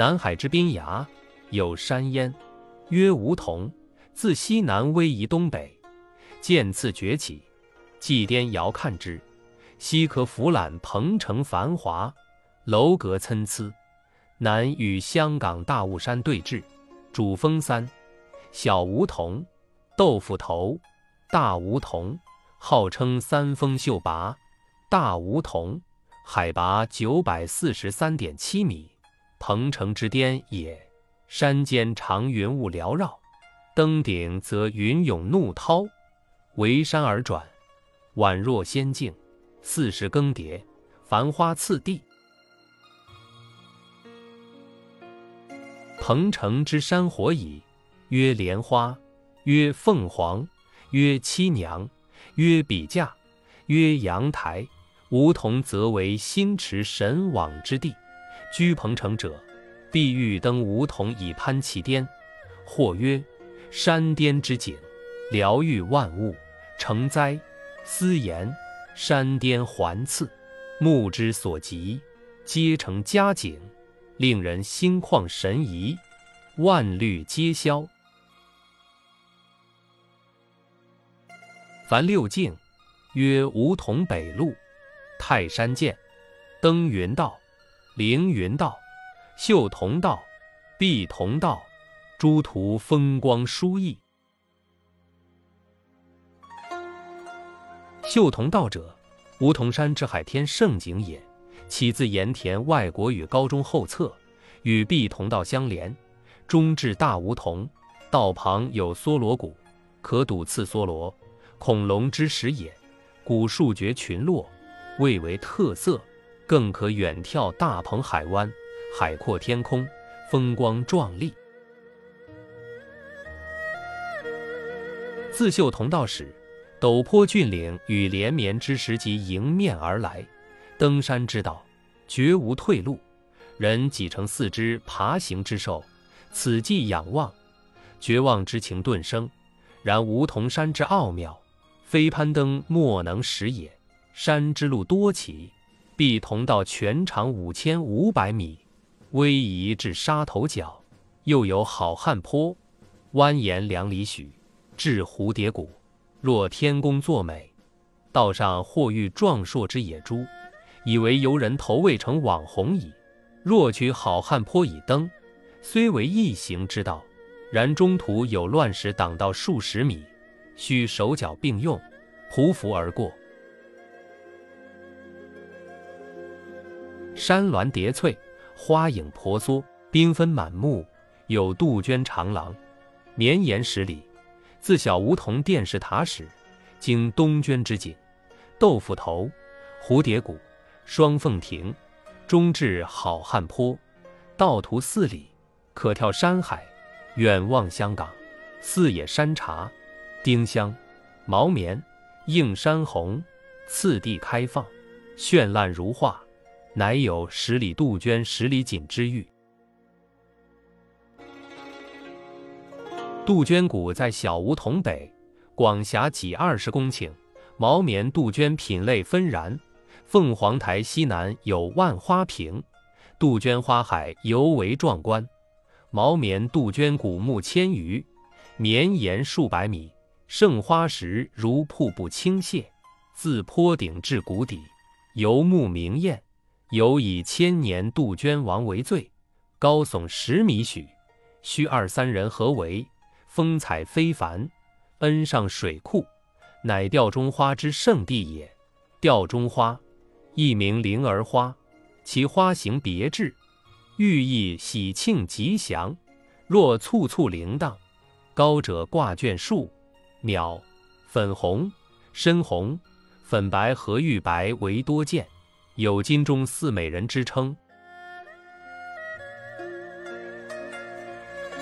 南海之滨崖有山焉，曰梧桐，自西南逶夷东北，渐次崛起。祭颠遥看之，西可俯览鹏城繁华，楼阁参差。南与香港大雾山对峙，主峰三，小梧桐、豆腐头、大梧桐，号称三峰秀拔。大梧桐海拔九百四十三点七米，鹏城之巅也。山间常云雾缭绕，登顶则云涌怒涛，围山而转，宛若仙境，四时更迭，繁花次第。鹏城之山火矣，曰莲花，曰凤凰，曰七娘，曰比架，曰阳台。梧桐则为心驰神往之地。居鹏城者，必欲登梧桐以攀其巅。或曰：山巅之景，疗愈万物，成灾！斯言山巅环次，目之所及，皆成佳景，令人心旷神怡，万虑皆消。凡六境，曰梧桐北路。泰山涧、登云道、凌云道、秀同道、碧同道，诸途风光殊异。秀同道者，梧桐山之海天胜景也。起自盐田外国语高中后侧，与碧同道相连，中至大梧桐。道旁有梭罗谷，可睹次梭罗，恐龙之始也。古树蕨群落。蔚为特色，更可远眺大鹏海湾，海阔天空，风光壮丽。自秀同道始，陡坡峻岭与连绵之石级迎面而来，登山之道绝无退路，人几成四肢爬行之兽，此际仰望，绝望之情顿生。然梧桐山之奥妙，非攀登莫能识也。山之路多奇，必同道全长五千五百米，逶迤至沙头角，又有好汉坡，蜿蜒两里许，至蝴蝶谷，若天公作美。道上或遇壮硕之野猪，以为游人投喂成网红矣。若取好汉坡以登，虽为易行之道，然中途有乱石挡道数十米，需手脚并用，匍匐而过。山峦叠翠，花影婆娑，缤纷满目。有杜鹃长廊，绵延十里。自小梧桐电视塔始，经东鹃之井、豆腐头、蝴蝶谷、双凤亭，终至好汉坡，道途四里，可眺山海，远望香港。四野山茶、丁香、毛棉、映山红，次第开放，绚烂如画。乃有十里杜鹃十里锦之誉。杜鹃谷在小梧桐北，广辖几二十公顷。毛棉杜鹃品类纷然。凤凰台西南有万花坪，杜鹃花海尤为壮观。毛棉杜鹃古木千余，绵延数百米，盛花时如瀑布倾泻，自坡顶至谷底，游目明艳。有以千年杜鹃王为最，高耸十米许，需二三人合围，风采非凡。恩上水库，乃吊钟花之圣地也。吊钟花，亦名灵儿花，其花形别致，寓意喜庆吉祥。若簇簇铃铛，高者挂卷数，渺，粉红、深红、粉白和玉白为多见。有金钟四美人之称。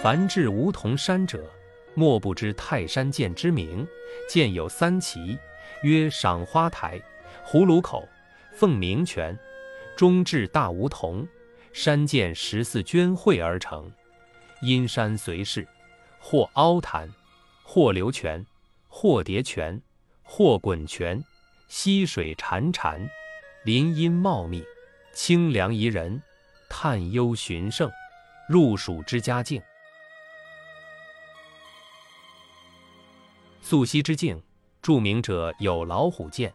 凡至梧桐山者，莫不知泰山涧之名。涧有三奇，曰赏花台、葫芦口、凤鸣泉。中至大梧桐，山涧十四涓汇而成。因山随势，或凹潭，或流泉，或叠泉，或滚泉，溪水潺潺。林荫茂密，清凉宜人，探幽寻胜，入蜀之嘉境。溯溪之境，著名者有老虎涧、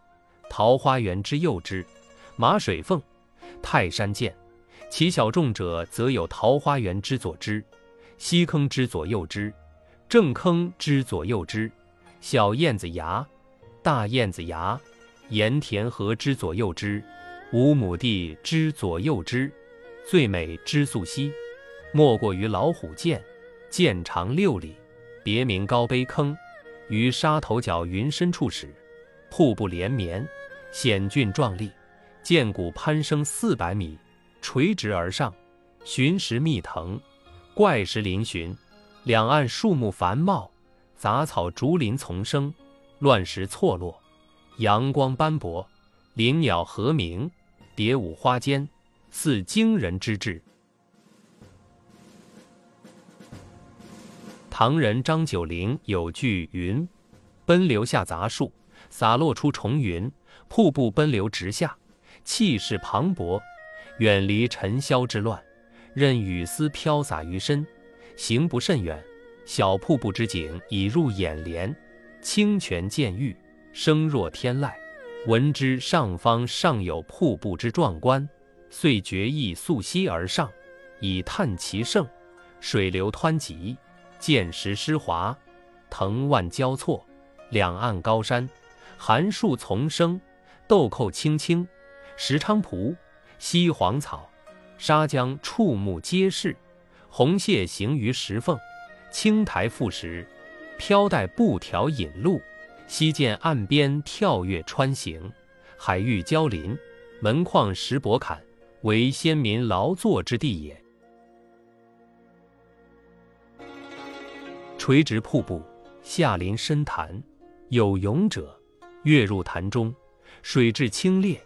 桃花源之右之、马水凤、泰山涧；其小众者，则有桃花源之左之、西坑之左右之、正坑之左右之、小燕子崖、大燕子崖、盐田河之左右之、五亩地之左右之。最美之溯溪，莫过于老虎涧，涧长六里，别名高碑坑。于沙头角云深处始，瀑布连绵，险峻壮丽，涧谷攀升四百米，垂直而上，寻石密藤，怪石嶙峋，两岸树木繁茂，杂草竹林丛生，乱石错落，阳光斑驳，林鸟和鸣，蝶舞花间，似惊人之至。唐人张九龄有句云：“奔流下杂树，洒落出重云。瀑布奔流直下，气势磅礴，远离尘嚣之乱，任雨丝飘洒于身，行不甚远，小瀑布之景已入眼帘，清泉见玉，声若天籁。闻之上方尚有瀑布之壮观，遂决意溯溪而上，以探其胜。水流湍急。”涧石湿滑，藤蔓交错，两岸高山，寒树丛生，豆蔻青青，石菖蒲、西黄草、沙姜触目皆是。红蟹行于石缝，青苔覆石，飘带布条引路。溪涧岸边跳跃穿行，海域交邻，门框石柏坎，为先民劳作之地也。垂直瀑布，下临深潭，有泳者跃入潭中，水质清冽。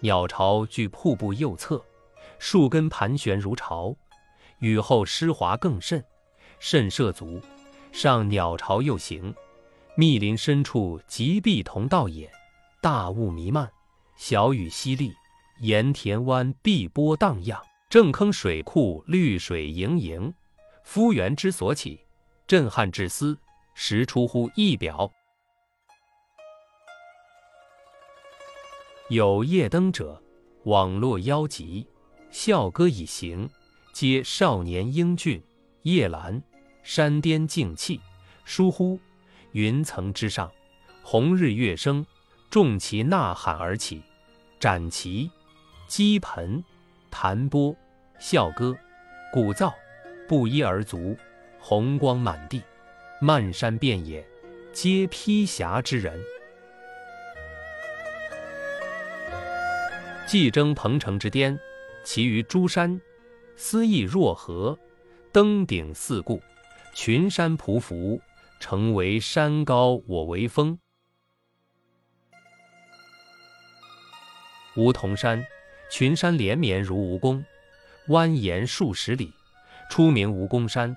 鸟巢居瀑布右侧，树根盘旋如巢。雨后湿滑更甚，甚涉足。上鸟巢右行，密林深处即碧同道也。大雾弥漫，小雨淅沥，盐田湾碧波荡漾，正坑水库绿水盈盈，夫源之所起。震撼至斯，实出乎意表。有夜登者，网络邀集，笑歌以行，皆少年英俊。夜阑，山巅静气，疏忽云层之上，红日月升，众旗呐喊而起，展旗、击盆、弹拨、笑歌、鼓噪，不一而足。红光满地，漫山遍野，皆披霞之人。既征彭城之巅，其余诸山，思意若何？登顶四顾，群山匍匐，成为山高我为峰。梧桐山，群山连绵如蜈蚣，蜿蜒数十里，出名蜈蚣山。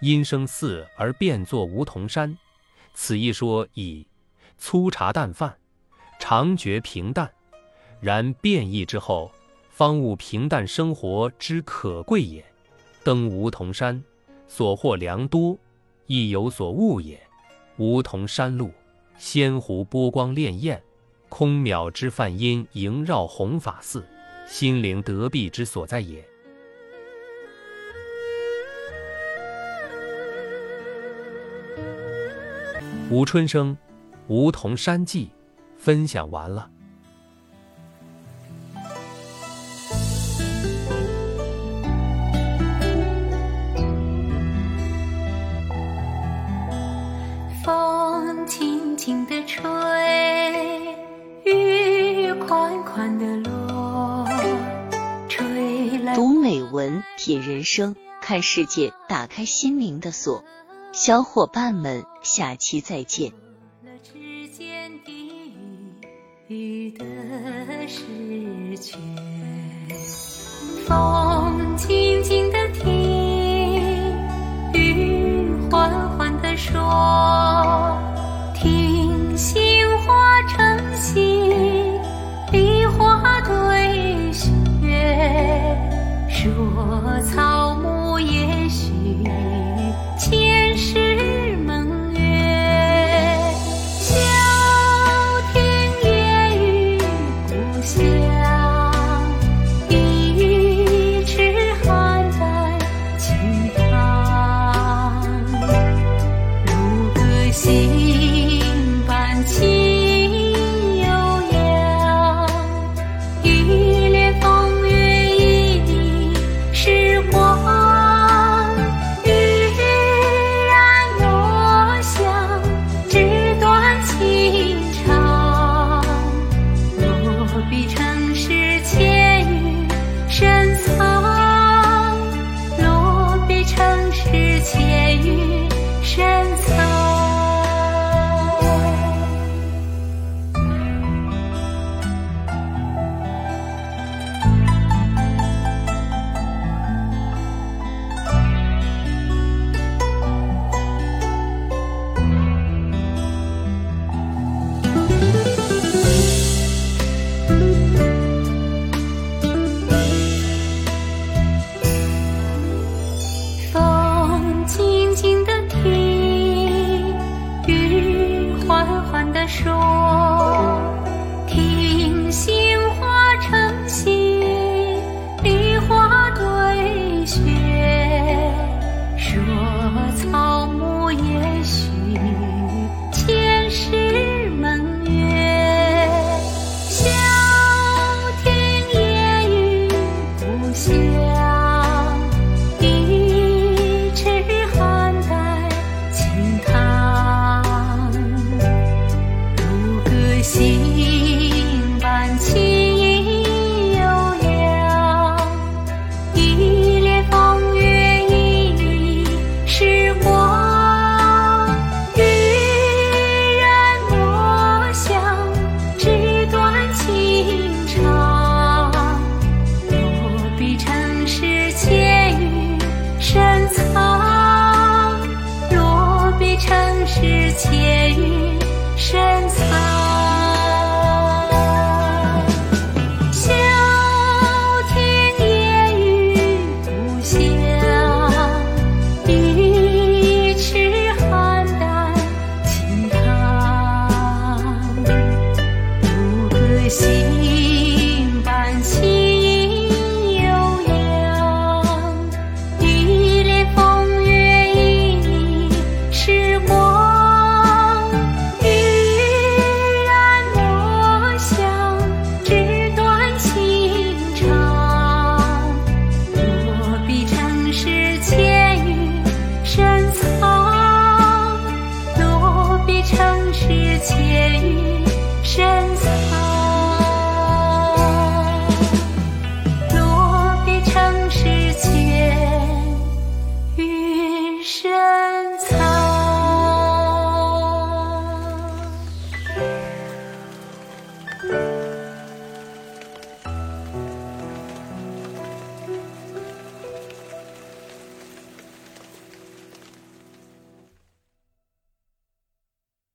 因生似而变作梧桐山，此一说以粗茶淡饭，常觉平淡。然变异之后，方悟平淡生活之可贵也。登梧桐山，所获良多，亦有所悟也。梧桐山路，仙湖波光潋滟，空渺之梵音萦绕弘法寺，心灵得蔽之所在也。吴春生《梧桐山记》分享完了。风轻轻的吹，雨款款的落，吹来。读美文，品人生，看世界，打开心灵的锁。小伙伴们，下期再见。指尖的诗卷，风轻轻的听，千与深藏。